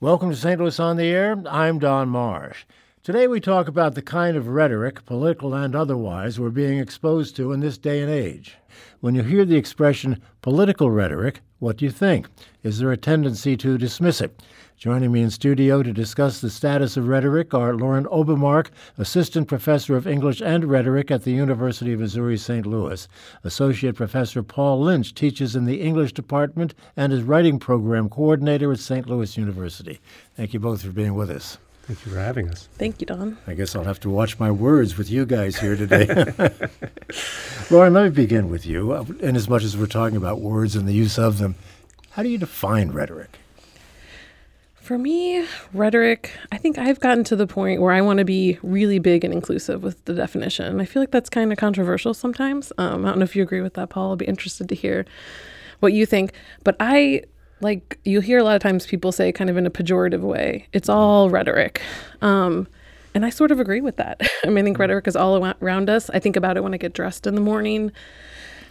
Welcome to St. Louis on the Air. I'm Don Marsh. Today we talk about the kind of rhetoric, political and otherwise, we're being exposed to in this day and age. When you hear the expression political rhetoric, what do you think? Is there a tendency to dismiss it? Joining me in studio to discuss the status of rhetoric are Lauren Obermark, Assistant Professor of English and Rhetoric at the University of Missouri St. Louis. Associate Professor Paul Lynch teaches in the English Department and is Writing Program Coordinator at St. Louis University. Thank you both for being with us. Thank you for having us. Thank you, Don. I guess I'll have to watch my words with you guys here today. Lauren, let me begin with you. Uh, in as much as we're talking about words and the use of them, how do you define rhetoric? For me, rhetoric, I think I've gotten to the point where I want to be really big and inclusive with the definition. I feel like that's kind of controversial sometimes. Um, I don't know if you agree with that, Paul. I'll be interested to hear what you think. But I like you hear a lot of times people say kind of in a pejorative way, it's all rhetoric. Um, and I sort of agree with that. I mean, I think rhetoric is all around us. I think about it when I get dressed in the morning.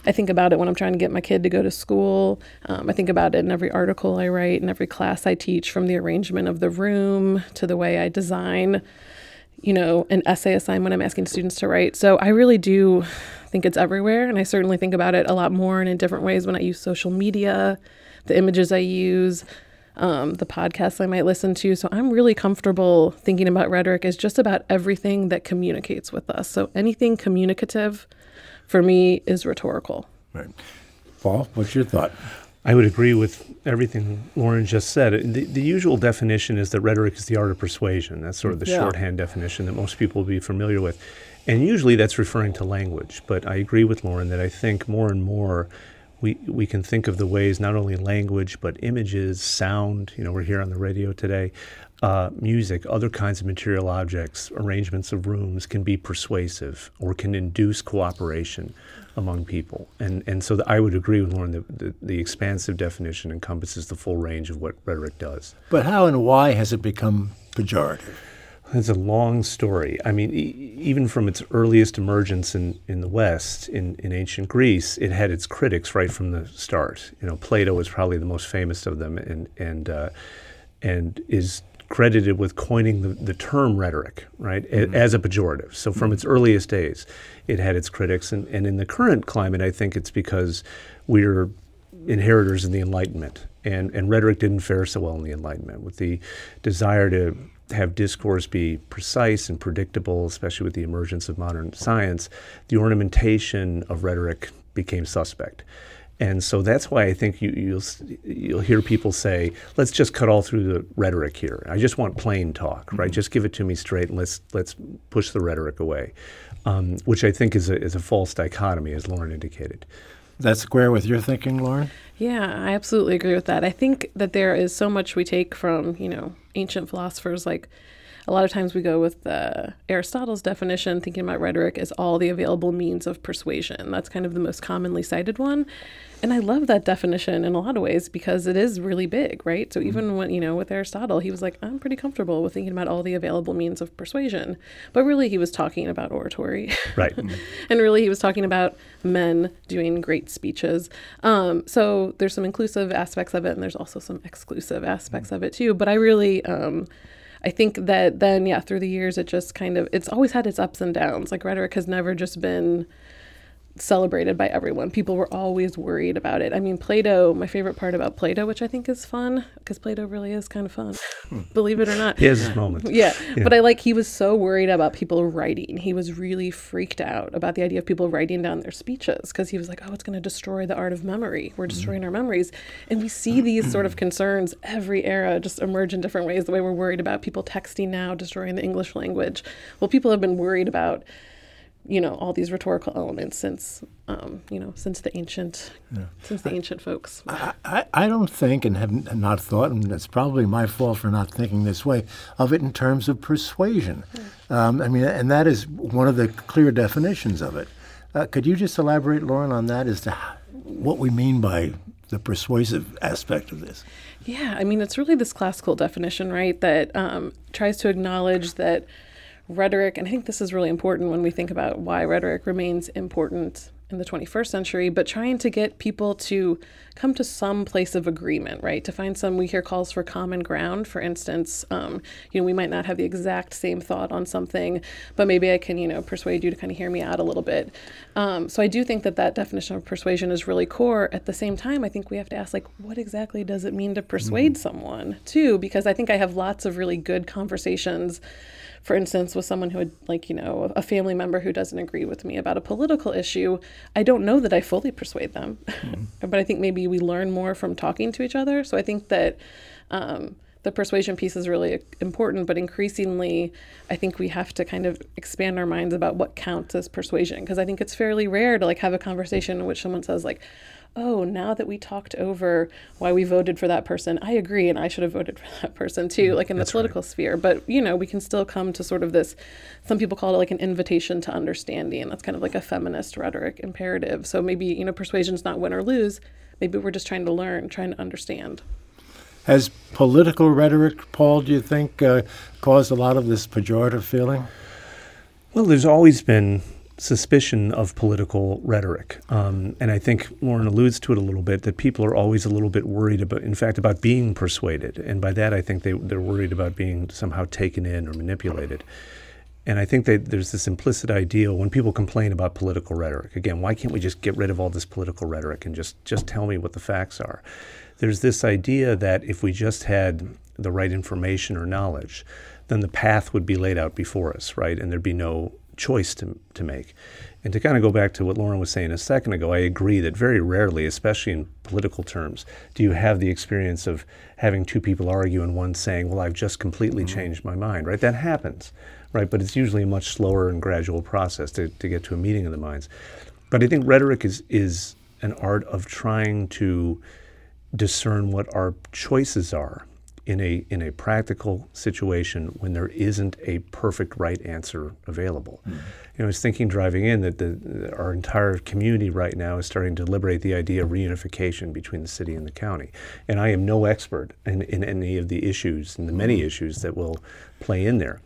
I think about it when I'm trying to get my kid to go to school. Um, I think about it in every article I write, in every class I teach, from the arrangement of the room to the way I design, you know, an essay assignment I'm asking students to write. So I really do think it's everywhere. And I certainly think about it a lot more and in different ways when I use social media, the images I use. Um, the podcasts I might listen to. So I'm really comfortable thinking about rhetoric as just about everything that communicates with us. So anything communicative for me is rhetorical. Right. Paul, what's your thought? I would agree with everything Lauren just said. The, the usual definition is that rhetoric is the art of persuasion. That's sort of the yeah. shorthand definition that most people will be familiar with. And usually that's referring to language. But I agree with Lauren that I think more and more we, we can think of the ways not only language but images, sound. You know, we're here on the radio today uh, music, other kinds of material objects, arrangements of rooms can be persuasive or can induce cooperation among people. And, and so the, I would agree with Lauren that the, the, expansive definition encompasses the full range of what rhetoric does. But how and why has it become pejorative? It's a long story. I mean, e- even from its earliest emergence in, in the West, in, in ancient Greece, it had its critics right from the start. You know, Plato was probably the most famous of them, and and uh, and is credited with coining the, the term rhetoric, right, mm-hmm. as a pejorative. So from its earliest days, it had its critics. And, and in the current climate, I think it's because we're inheritors of the Enlightenment. And, and rhetoric didn't fare so well in the Enlightenment with the desire to have discourse be precise and predictable, especially with the emergence of modern science, the ornamentation of rhetoric became suspect. And so that's why I think you, will you'll, you'll hear people say, "Let's just cut all through the rhetoric here. I just want plain talk, mm-hmm. right? Just give it to me straight, and let's let's push the rhetoric away," um, which I think is a is a false dichotomy, as Lauren indicated. That's square with your thinking, Lauren. Yeah, I absolutely agree with that. I think that there is so much we take from you know ancient philosophers like a lot of times we go with uh, Aristotle's definition, thinking about rhetoric as all the available means of persuasion. That's kind of the most commonly cited one. And I love that definition in a lot of ways because it is really big, right? So even mm-hmm. when, you know, with Aristotle, he was like, I'm pretty comfortable with thinking about all the available means of persuasion. But really, he was talking about oratory. Right. and really, he was talking about men doing great speeches. Um, so there's some inclusive aspects of it, and there's also some exclusive aspects mm-hmm. of it too. But I really, um, I think that then, yeah, through the years, it just kind of, it's always had its ups and downs. Like rhetoric has never just been celebrated by everyone. People were always worried about it. I mean, Plato, my favorite part about Plato, which I think is fun, because Plato really is kind of fun, hmm. believe it or not. He has his moments. Yeah. yeah. But I like, he was so worried about people writing. He was really freaked out about the idea of people writing down their speeches, because he was like, oh, it's going to destroy the art of memory. We're destroying mm-hmm. our memories. And we see these sort of concerns every era just emerge in different ways. The way we're worried about people texting now, destroying the English language. Well, people have been worried about you know all these rhetorical elements since um, you know since the ancient yeah. since the I, ancient folks. I, I, I, don't think and have not thought, and it's probably my fault for not thinking this way of it in terms of persuasion. Yeah. Um, I mean, and that is one of the clear definitions of it. Uh, could you just elaborate, Lauren, on that as to what we mean by the persuasive aspect of this? Yeah, I mean, it's really this classical definition, right, that um, tries to acknowledge that rhetoric, and I think this is really important when we think about why rhetoric remains important in the 21st century, but trying to get people to come to some place of agreement, right? To find some, we hear calls for common ground. For instance, um, you know, we might not have the exact same thought on something, but maybe I can, you know, persuade you to kind of hear me out a little bit. Um, so I do think that that definition of persuasion is really core. At the same time, I think we have to ask, like, what exactly does it mean to persuade mm-hmm. someone, too? Because I think I have lots of really good conversations for instance, with someone who had, like, you know, a family member who doesn't agree with me about a political issue, I don't know that I fully persuade them. Mm. but I think maybe we learn more from talking to each other. So I think that um, the persuasion piece is really important, but increasingly, I think we have to kind of expand our minds about what counts as persuasion. Because I think it's fairly rare to like have a conversation in which someone says, like, oh, now that we talked over why we voted for that person, I agree, and I should have voted for that person too, mm, like in the political right. sphere. But, you know, we can still come to sort of this, some people call it like an invitation to understanding. That's kind of like a feminist rhetoric imperative. So maybe, you know, persuasion's not win or lose. Maybe we're just trying to learn, trying to understand. Has political rhetoric, Paul, do you think, uh, caused a lot of this pejorative feeling? Well, there's always been suspicion of political rhetoric. Um, and I think Lauren alludes to it a little bit that people are always a little bit worried about, in fact, about being persuaded. And by that, I think they, they're worried about being somehow taken in or manipulated. And I think that there's this implicit idea when people complain about political rhetoric. Again, why can't we just get rid of all this political rhetoric and just, just tell me what the facts are? There's this idea that if we just had the right information or knowledge, then the path would be laid out before us, right? And there'd be no choice to, to make. And to kind of go back to what Lauren was saying a second ago, I agree that very rarely, especially in political terms, do you have the experience of having two people argue and one saying, Well, I've just completely mm-hmm. changed my mind, right? That happens, right? But it's usually a much slower and gradual process to, to get to a meeting of the minds. But I think rhetoric is, is an art of trying to discern what our choices are in a in a practical situation when there isn't a perfect right answer available. Mm-hmm. You know, I was thinking driving in that the, our entire community right now is starting to deliberate the idea of reunification between the city and the county. And I am no expert in, in any of the issues and the many mm-hmm. issues that will play in there.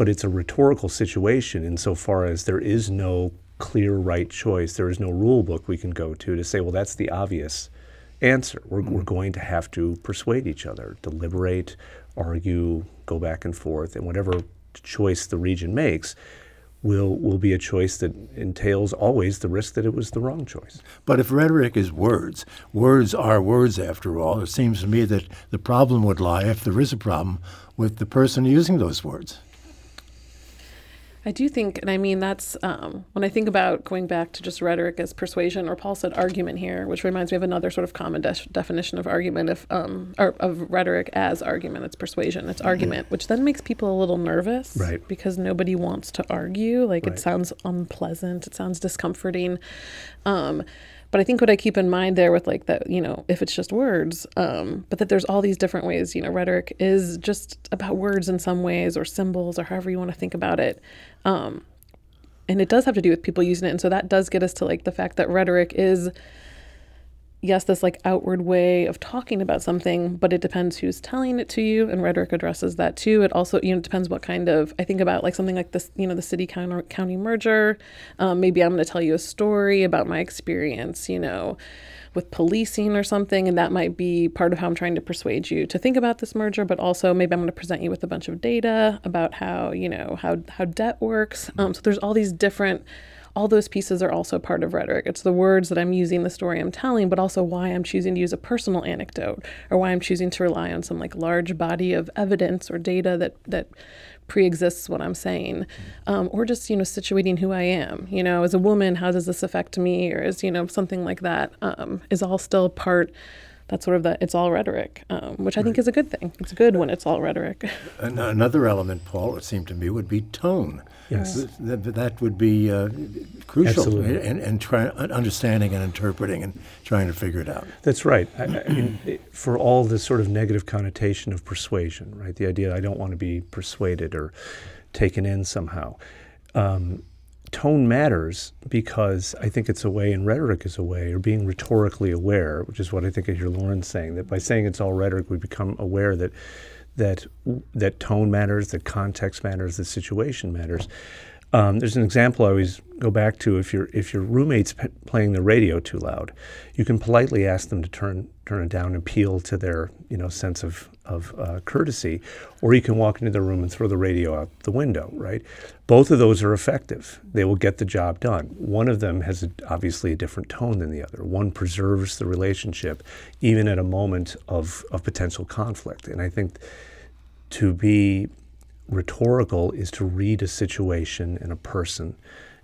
But it's a rhetorical situation insofar as there is no clear right choice. There is no rule book we can go to to say, well, that's the obvious answer. We're, we're mm-hmm. going to have to persuade each other, deliberate, argue, go back and forth, and whatever choice the region makes will will be a choice that entails always the risk that it was the wrong choice. But if rhetoric is words, words are words after all. It seems to me that the problem would lie, if there is a problem, with the person using those words. I do think, and I mean, that's um, when I think about going back to just rhetoric as persuasion, or Paul said argument here, which reminds me of another sort of common de- definition of argument, of, um, or of rhetoric as argument. It's persuasion, it's mm-hmm. argument, which then makes people a little nervous. Right. Because nobody wants to argue. Like right. it sounds unpleasant, it sounds discomforting. Um, but I think what I keep in mind there with like that, you know, if it's just words, um, but that there's all these different ways, you know, rhetoric is just about words in some ways or symbols or however you want to think about it. Um, and it does have to do with people using it. And so that does get us to like the fact that rhetoric is yes, this like outward way of talking about something, but it depends who's telling it to you. And rhetoric addresses that too. It also, you know, depends what kind of, I think about like something like this, you know, the city county, county merger. Um, maybe I'm going to tell you a story about my experience, you know, with policing or something. And that might be part of how I'm trying to persuade you to think about this merger, but also maybe I'm going to present you with a bunch of data about how, you know, how, how debt works. Um, so there's all these different all those pieces are also part of rhetoric. It's the words that I'm using, the story I'm telling, but also why I'm choosing to use a personal anecdote or why I'm choosing to rely on some like large body of evidence or data that that pre-exists what I'm saying, um, or just you know situating who I am. You know, as a woman, how does this affect me, or is you know something like that um, is all still part that's sort of that it's all rhetoric, um, which I think is a good thing. It's good when it's all rhetoric. Another element, Paul, it seemed to me, would be tone. Yes, that, that would be uh, crucial in, in try, understanding and interpreting and trying to figure it out. That's right. I, I mean, for all this sort of negative connotation of persuasion, right? The idea I don't want to be persuaded or taken in somehow. Um, tone matters because I think it's a way, and rhetoric is a way, or being rhetorically aware, which is what I think I hear Lauren saying. That by saying it's all rhetoric, we become aware that that that tone matters, that context matters, that situation matters. Um, there's an example I always go back to. If your if your roommate's p- playing the radio too loud, you can politely ask them to turn turn it down and appeal to their you know sense of of uh, courtesy, or you can walk into the room and throw the radio out the window. Right, both of those are effective. They will get the job done. One of them has a, obviously a different tone than the other. One preserves the relationship even at a moment of of potential conflict, and I think to be rhetorical is to read a situation and a person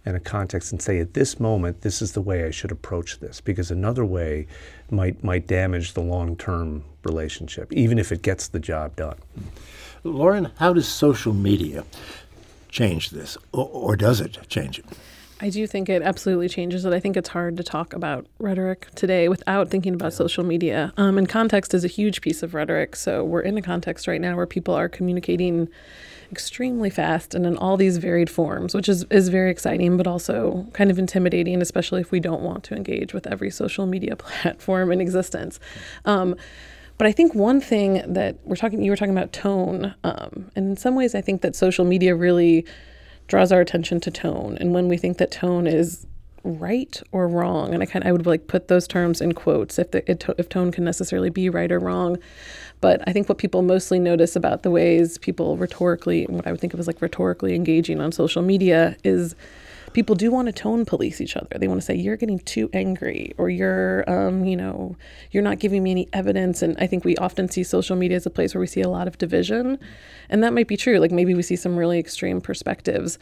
and a context and say at this moment this is the way I should approach this because another way might might damage the long-term relationship even if it gets the job done. Lauren, how does social media change this or, or does it change it? I do think it absolutely changes it. I think it's hard to talk about rhetoric today without thinking about yeah. social media. Um, and context is a huge piece of rhetoric. So we're in a context right now where people are communicating extremely fast and in all these varied forms, which is, is very exciting, but also kind of intimidating, especially if we don't want to engage with every social media platform in existence. Um, but I think one thing that we're talking, you were talking about tone, um, and in some ways, I think that social media really draws our attention to tone, and when we think that tone is right or wrong, and I kind of, I would like put those terms in quotes if the if tone can necessarily be right or wrong. But I think what people mostly notice about the ways people rhetorically, what I would think of as like rhetorically engaging on social media, is people do want to tone police each other. They want to say you're getting too angry, or you're, um, you know, you're not giving me any evidence. And I think we often see social media as a place where we see a lot of division, and that might be true. Like maybe we see some really extreme perspectives,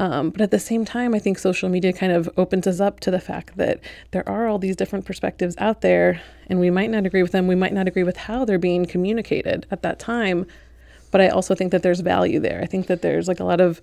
um, but at the same time, I think social media kind of opens us up to the fact that there are all these different perspectives out there, and we might not agree with them. We might not agree with how they're being communicated at that time. But I also think that there's value there. I think that there's like a lot of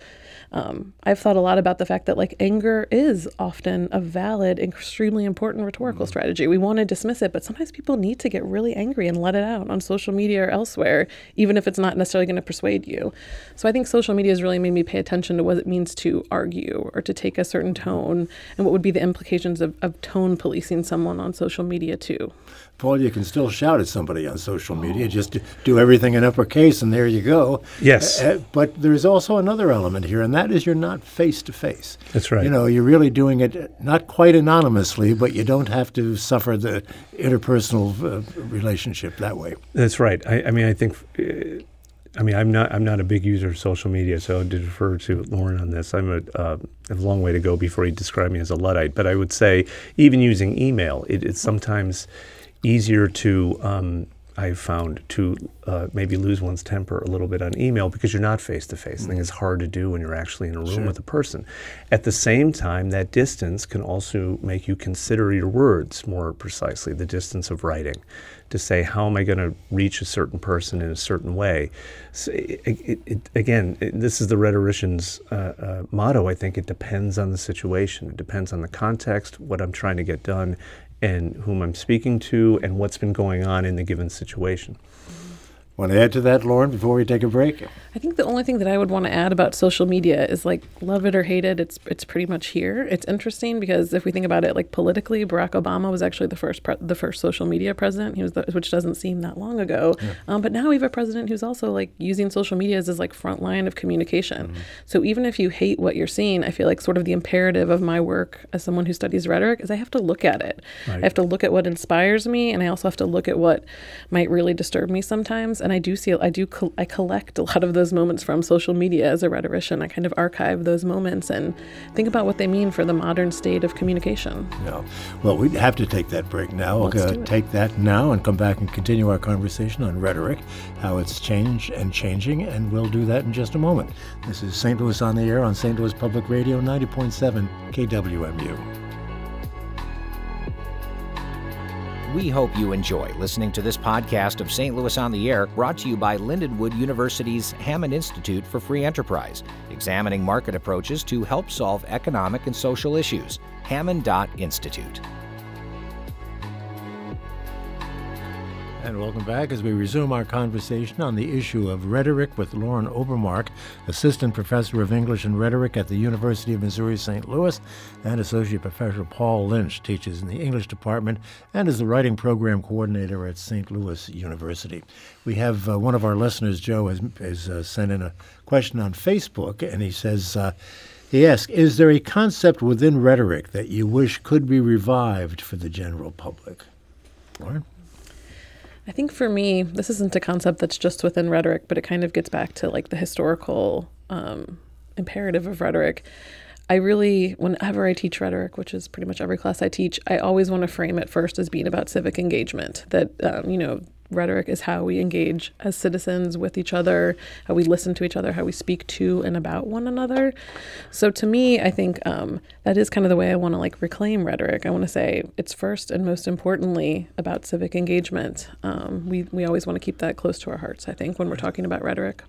um, I've thought a lot about the fact that like anger is often a valid, extremely important rhetorical mm-hmm. strategy. We want to dismiss it, but sometimes people need to get really angry and let it out on social media or elsewhere, even if it's not necessarily going to persuade you. So I think social media has really made me pay attention to what it means to argue or to take a certain tone and what would be the implications of, of tone policing someone on social media too. Paul, you can still shout at somebody on social media, just do everything in uppercase, and there you go. Yes. Uh, but there's also another element here, and that is you're not face to face. That's right. You know, you're really doing it not quite anonymously, but you don't have to suffer the interpersonal uh, relationship that way. That's right. I, I mean, I think. Uh, I mean, I'm not I'm not a big user of social media, so I defer to Lauren on this. I'm a, uh, a long way to go before he described me as a luddite. But I would say, even using email, it, it's sometimes easier to um, I've found to uh, maybe lose one's temper a little bit on email because you're not face to face. I think it's hard to do when you're actually in a room sure. with a person. At the same time, that distance can also make you consider your words more precisely, the distance of writing, to say, how am I going to reach a certain person in a certain way? So it, it, it, again, this is the rhetorician's uh, uh, motto. I think it depends on the situation, it depends on the context, what I'm trying to get done, and whom I'm speaking to and what's been going on in the given situation. Want to add to that, Lauren, before we take a break? I think the only thing that I would want to add about social media is like love it or hate it, it's it's pretty much here. It's interesting because if we think about it, like politically, Barack Obama was actually the first pre- the first social media president. He was the, which doesn't seem that long ago, yeah. um, but now we have a president who's also like using social media as his like front line of communication. Mm-hmm. So even if you hate what you're seeing, I feel like sort of the imperative of my work as someone who studies rhetoric is I have to look at it. Right. I have to look at what inspires me, and I also have to look at what might really disturb me sometimes and I do see I do I collect a lot of those moments from social media as a rhetorician. I kind of archive those moments and think about what they mean for the modern state of communication. Yeah. Well, we have to take that break now. Let's we'll take that now and come back and continue our conversation on rhetoric, how it's changed and changing, and we'll do that in just a moment. This is St. Louis on the Air on St. Louis Public Radio 90.7 KWMU. We hope you enjoy listening to this podcast of St. Louis on the Air, brought to you by Lindenwood University's Hammond Institute for Free Enterprise, examining market approaches to help solve economic and social issues. Hammond.institute. And welcome back as we resume our conversation on the issue of rhetoric with Lauren Obermark, Assistant Professor of English and Rhetoric at the University of Missouri St. Louis, and Associate Professor Paul Lynch teaches in the English Department and is the Writing Program Coordinator at St. Louis University. We have uh, one of our listeners, Joe, has, has uh, sent in a question on Facebook, and he says, uh, He asks Is there a concept within rhetoric that you wish could be revived for the general public? Lauren? I think for me, this isn't a concept that's just within rhetoric, but it kind of gets back to like the historical um, imperative of rhetoric. I really, whenever I teach rhetoric, which is pretty much every class I teach, I always want to frame it first as being about civic engagement. That, um, you know, rhetoric is how we engage as citizens with each other, how we listen to each other, how we speak to and about one another. So to me, I think um, that is kind of the way I want to like reclaim rhetoric. I want to say it's first and most importantly about civic engagement. Um, we we always want to keep that close to our hearts. I think when we're talking about rhetoric.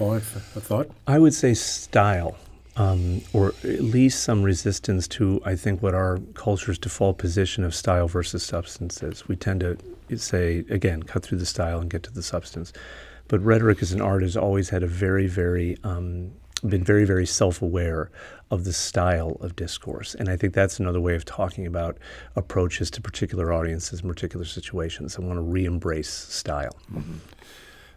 Oh, a thought? I would say style. Um, or at least some resistance to, I think, what our culture's default position of style versus substance is. We tend to say, again, cut through the style and get to the substance. But rhetoric as an art has always had a very, very, um, been very, very self aware of the style of discourse. And I think that's another way of talking about approaches to particular audiences and particular situations. I want to re embrace style. Mm-hmm.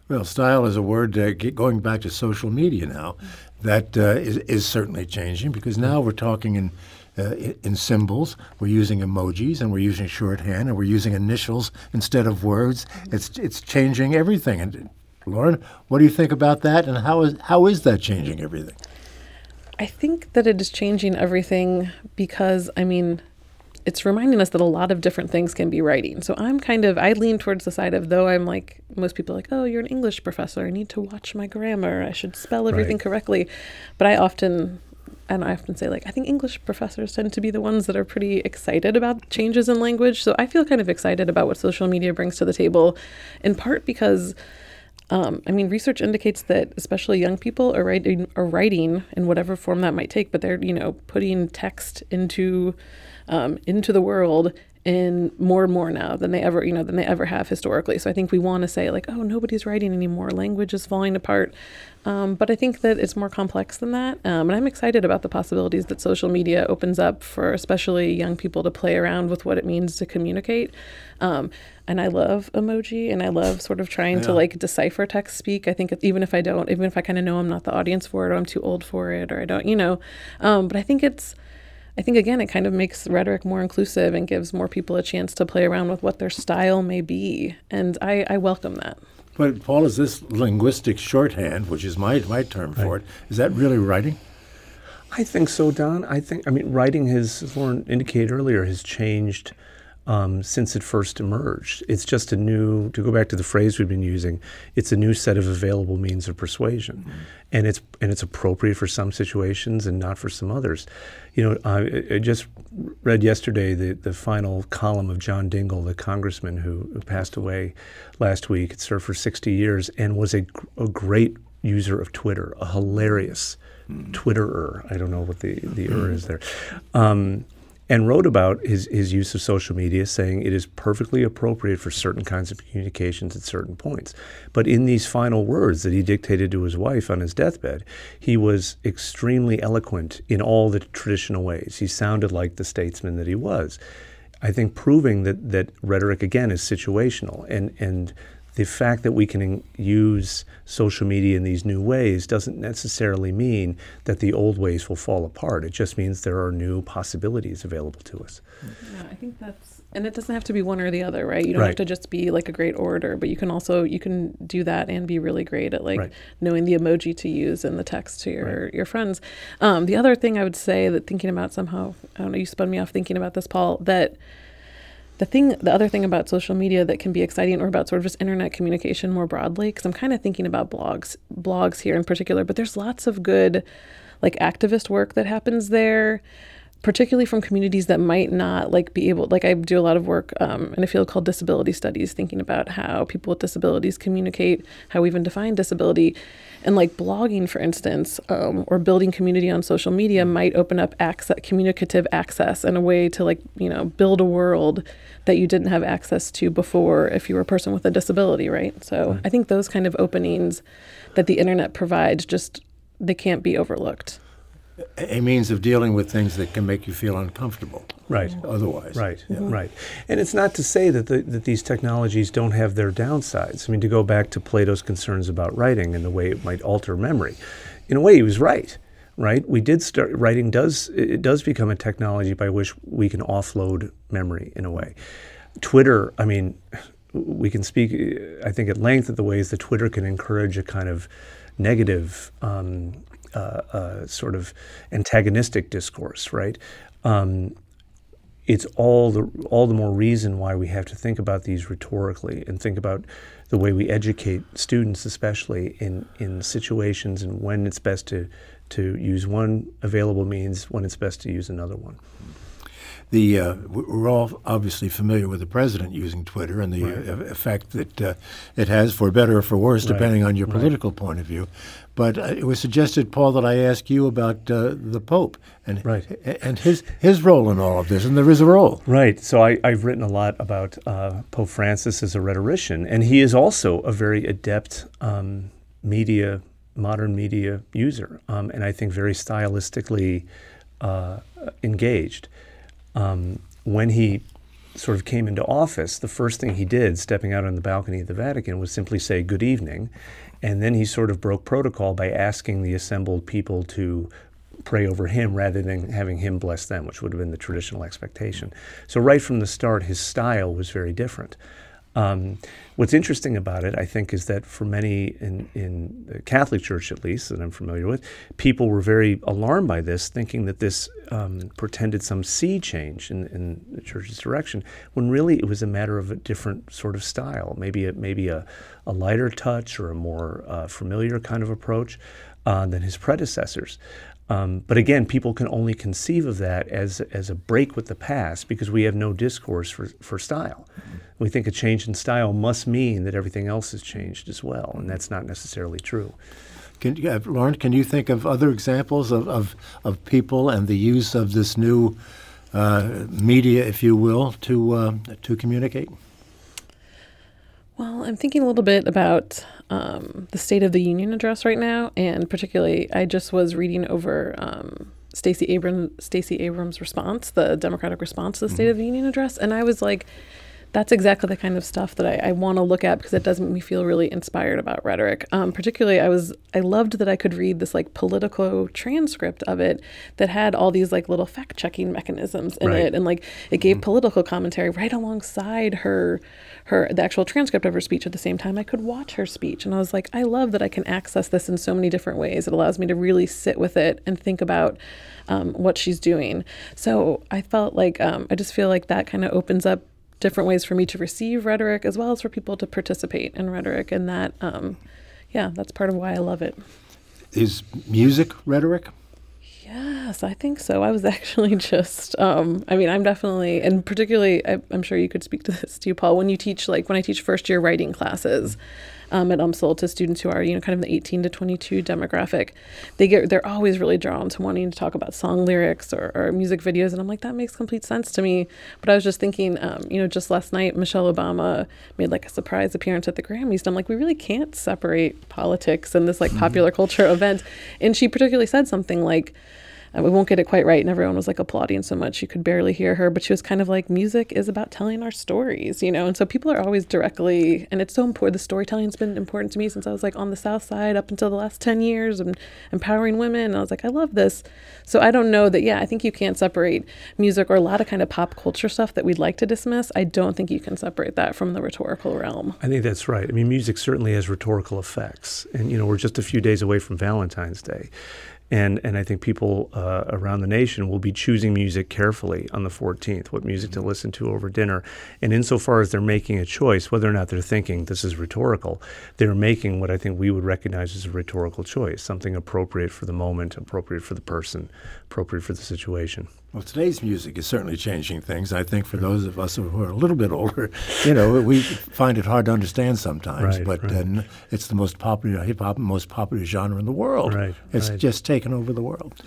Well, style is a word uh, going back to social media now that uh, is, is certainly changing because now we're talking in uh, in symbols. We're using emojis and we're using shorthand and we're using initials instead of words. It's it's changing everything. And Lauren, what do you think about that? And how is how is that changing everything? I think that it is changing everything because I mean it's reminding us that a lot of different things can be writing. So I'm kind of I lean towards the side of though I'm like most people are like, "Oh, you're an English professor. I need to watch my grammar. I should spell everything right. correctly." But I often and I often say like I think English professors tend to be the ones that are pretty excited about changes in language. So I feel kind of excited about what social media brings to the table, in part because. Um, I mean, research indicates that especially young people are writing, are writing in whatever form that might take, but they're you know putting text into um, into the world in more and more now than they ever, you know, than they ever have historically. So I think we want to say like, oh, nobody's writing anymore. Language is falling apart. Um, but I think that it's more complex than that. Um, and I'm excited about the possibilities that social media opens up for especially young people to play around with what it means to communicate. Um, and I love emoji and I love sort of trying yeah. to like decipher text speak. I think even if I don't, even if I kind of know I'm not the audience for it or I'm too old for it or I don't, you know, um, but I think it's, I think again it kind of makes rhetoric more inclusive and gives more people a chance to play around with what their style may be, and I, I welcome that. But Paul, is this linguistic shorthand, which is my my term right. for it, is that really writing? I think so, Don. I think I mean writing has, as Lauren indicated earlier, has changed um, since it first emerged. It's just a new, to go back to the phrase we've been using, it's a new set of available means of persuasion, mm-hmm. and it's and it's appropriate for some situations and not for some others. You know, I, I, just read yesterday the the final column of John Dingell, the congressman who, passed away last week. Served for 60 years and was a, a great user of Twitter, a hilarious. Mm-hmm. Twitterer. I don't know what the the er is there. Um, and wrote about his, his use of social media, saying it is perfectly appropriate for certain kinds of communications at certain points. But in these final words that he dictated to his wife on his deathbed, he was extremely eloquent in all the traditional ways. He sounded like the statesman that he was. I think proving that, that rhetoric, again, is situational and, and the fact that we can use social media in these new ways doesn't necessarily mean that the old ways will fall apart. It just means there are new possibilities available to us. Yeah, I think that's and it doesn't have to be one or the other, right? You don't right. have to just be like a great orator, but you can also you can do that and be really great at like right. knowing the emoji to use in the text to your right. your friends. Um, the other thing I would say that thinking about somehow, I don't know, you spun me off thinking about this, Paul, that the thing the other thing about social media that can be exciting or about sort of just internet communication more broadly because i'm kind of thinking about blogs blogs here in particular but there's lots of good like activist work that happens there particularly from communities that might not like be able like i do a lot of work um, in a field called disability studies thinking about how people with disabilities communicate how we even define disability and like blogging, for instance, um, or building community on social media might open up access, communicative access and a way to like, you know, build a world that you didn't have access to before if you were a person with a disability, right? So right. I think those kind of openings that the internet provides just they can't be overlooked a means of dealing with things that can make you feel uncomfortable. Right. Otherwise. Right. Yeah. Right. And it's not to say that the, that these technologies don't have their downsides. I mean, to go back to Plato's concerns about writing and the way it might alter memory, in a way, he was right. right? We did start writing. Does it does become a technology by which we can offload memory in a way. Twitter, I mean, we can speak, I think, at length of the ways that Twitter can encourage a kind of negative, um, uh, uh, sort of antagonistic discourse, right? Um, it's all the all the more reason why we have to think about these rhetorically and think about the way we educate students, especially in in situations and when it's best to to use one available means, when it's best to use another one. The uh, we're all obviously familiar with the president using Twitter and the Right. uh, effect that uh, it has, for better or for worse, Right. depending on your Right. political point of view. But uh, it was suggested, Paul, that I ask you about uh, the Pope and Right. and his his role in all of this, and there is a role. Right. So I, I've written a lot about uh, Pope Francis as a rhetorician, and he is also a very adept um, media, modern media user, um, and I think very stylistically uh, engaged. Um, when he sort of came into office, the first thing he did, stepping out on the balcony of the Vatican, was simply say good evening. And then he sort of broke protocol by asking the assembled people to pray over him rather than having him bless them, which would have been the traditional expectation. So, right from the start, his style was very different. Um, what's interesting about it, I think, is that for many in, in the Catholic Church, at least, that I'm familiar with, people were very alarmed by this, thinking that this um, portended some sea change in, in the Church's direction, when really it was a matter of a different sort of style, maybe a, maybe a, a lighter touch or a more uh, familiar kind of approach uh, than his predecessors. Um, but again, people can only conceive of that as, as a break with the past because we have no discourse for, for style. We think a change in style must mean that everything else has changed as well, and that's not necessarily true. Can, uh, Lauren, can you think of other examples of, of, of people and the use of this new uh, media, if you will, to uh, to communicate? Well, I'm thinking a little bit about um, the State of the Union address right now, and particularly, I just was reading over um, Stacey Abrams Stacey Abrams' response, the Democratic response to the State of the Union address, and I was like, that's exactly the kind of stuff that I, I want to look at because it does make me feel really inspired about rhetoric. Um, particularly, I was I loved that I could read this like Politico transcript of it that had all these like little fact checking mechanisms in Right. it, and like it gave political commentary right alongside her her the actual transcript of her speech. At the same time, I could watch her speech, and I was like, I love that I can access this in so many different ways. It allows me to really sit with it and think about um, what she's doing. So I felt like um, I just feel like that kind of opens up different ways for me to receive rhetoric as well as for people to participate in rhetoric. And that um, yeah that's part of why i love it. Is music rhetoric? yes i think so. I was actually just um, i mean i'm definitely and particularly I, i'm sure you could speak to this too paul. When you teach like when i teach first year writing classes um, at UMSL to students who are you know kind of the 18 to 22 demographic. They get they're always really drawn to wanting to talk about song lyrics or, or music videos and i'm like that makes complete sense to me. But i was just thinking um, you know just last night michelle obama made like a surprise appearance at the grammys and i'm like we really can't separate politics and this like popular culture event. And she particularly said something like uh, we won't get it quite right and everyone was like applauding so much you could barely hear her but she was kind of like music is about telling our stories you know? And so people are always directly and it's so important the storytelling's been important to me since i was like on the south side up until the last 10 years and empowering women and i was like i love this. So i don't know that yeah i think you can't separate music or a lot of kind of pop culture stuff that we'd like to dismiss. I don't think you can separate that from the rhetorical realm. I think that's right. I mean, music certainly has rhetorical effects, and you know, we're just a few days away from Valentine's Day, and and I think people uh, around the nation will be choosing music carefully on the 14th, what music to listen to over dinner, and insofar as they're making a choice, whether or not they're thinking this is rhetorical, they're making what I think we would recognize as a rhetorical choice, something appropriate for the moment, appropriate for the person, appropriate for the situation. Well, today's music is certainly changing things. I think for those of us who are a little bit older, you know, we find it hard to understand sometimes. Right, but right. Uh, it's the most popular hip hop, most popular genre in the world. Right, It's right. just taken over the world.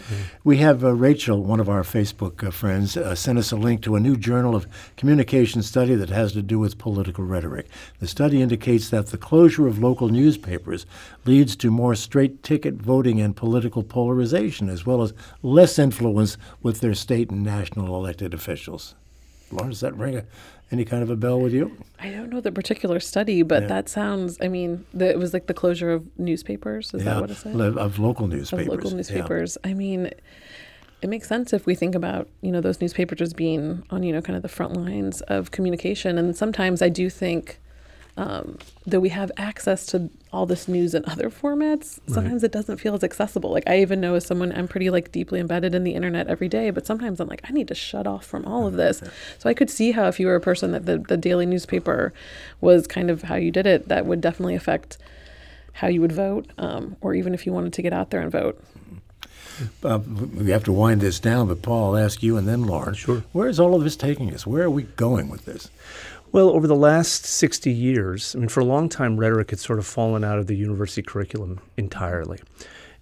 We have uh, Rachel, one of our Facebook uh, friends, uh, sent us a link to a new Journal of Communication study that has to do with political rhetoric. The study indicates that the closure of local newspapers leads to more straight ticket voting and political polarization, as well as less influence with their state and national elected officials. Lauren, does that ring a, any kind of a bell with you? I don't know the particular study, but Yeah. that sounds. I mean, the, it was like the closure of newspapers. Is that what it said? of local newspapers. of local Yeah. newspapers. I mean, it makes sense if we think about you know those newspapers as being on you know kind of the front lines of communication. And sometimes I do think um, that we have access to all this news in other formats. Sometimes it doesn't feel as accessible. Like I even know as someone, I'm pretty like deeply embedded in the internet every day, but sometimes I'm like, I need to shut off from all of this. So I could see how if you were a person that the, the daily newspaper was kind of how you did it, that would definitely affect how you would vote, um, or even if you wanted to get out there and vote. Uh, we have to wind this down, but Paul, I'll ask you and then Lauren. Sure. Where is all of this taking us? Where are we going with this? Well, over the last 60 years, I mean, for a long time, rhetoric had sort of fallen out of the university curriculum entirely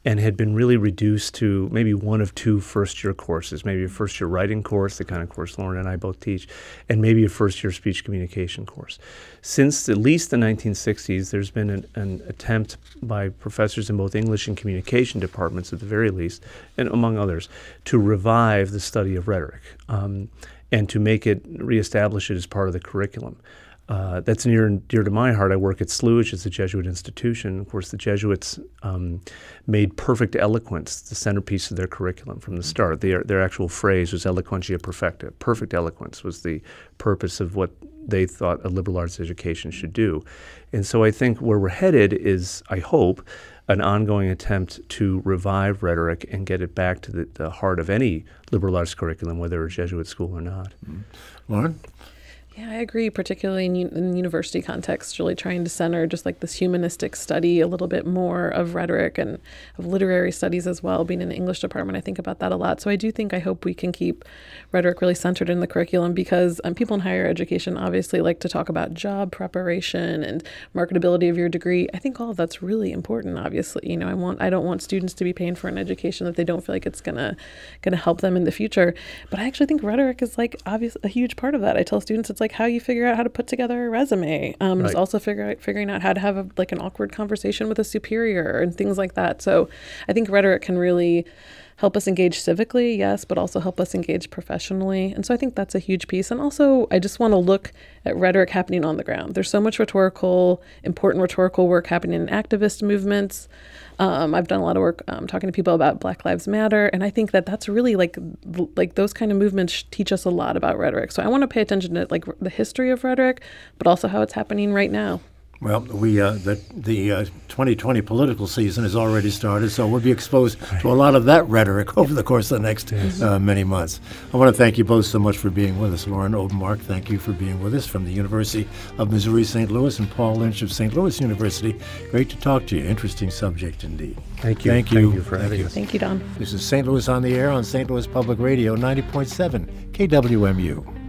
and had been really reduced to maybe one of two first year courses, maybe a first year writing course, the kind of course Lauren and I both teach, and maybe a first year speech communication course. Since at least the 1960s, there's been an, an attempt by professors in both English and communication departments, at the very least, and among others, to revive the study of rhetoric. Um, and to make it reestablish it as part of the curriculum. Uh, that's near and dear to my heart. I work at SLU, which is a Jesuit institution. Of course, the Jesuits um, made perfect eloquence the centerpiece of their curriculum from the start. Their, their actual phrase was eloquentia perfecta. Perfect eloquence was the purpose of what they thought a liberal arts education should do. And so I think where we're headed is, I hope, an ongoing attempt to revive rhetoric and get it back to the, the heart of any liberal arts curriculum, whether a Jesuit school or not. Lauren? Yeah, I agree, particularly in, in university context, really trying to center just like this humanistic study a little bit more of rhetoric and of literary studies as well. Being in the English department, I think about that a lot. So I do think I hope we can keep rhetoric really centered in the curriculum because um, people in higher education obviously like to talk about job preparation and marketability of your degree. I think all of that's really important. Obviously, you know, I want I don't want students to be paying for an education that they don't feel like it's gonna gonna help them in the future. But I actually think rhetoric is like obvious a huge part of that. I tell students it's like how you figure out how to put together a resume. Um, It's also figure out, figuring out how to have a, like an awkward conversation with a superior and things like that. So I think rhetoric can really help us engage civically, yes, but also help us engage professionally. And so I think that's a huge piece. And also, I just want to look at rhetoric happening on the ground. There's so much rhetorical, important rhetorical work happening in activist movements. Um, I've done a lot of work um, talking to people about Black Lives Matter, and I think that that's really like like those kind of movements teach us a lot about rhetoric. So I want to pay attention to like the history of rhetoric, but also how it's happening right now. Well, we uh, the the uh, 2020 political season has already started, so we'll be exposed to a lot of that rhetoric over the course of the next uh, many months. I want to thank you both so much for being with us. Lauren Obermark, thank you for being with us from the University of Missouri St. Louis, and Paul Lynch of St. Louis University. Great to talk to you. Interesting subject indeed. Thank you. Thank you. Thank you for having you. us. Thank you, Don. This is St. Louis on the Air on St. Louis Public Radio 90.7 KWMU.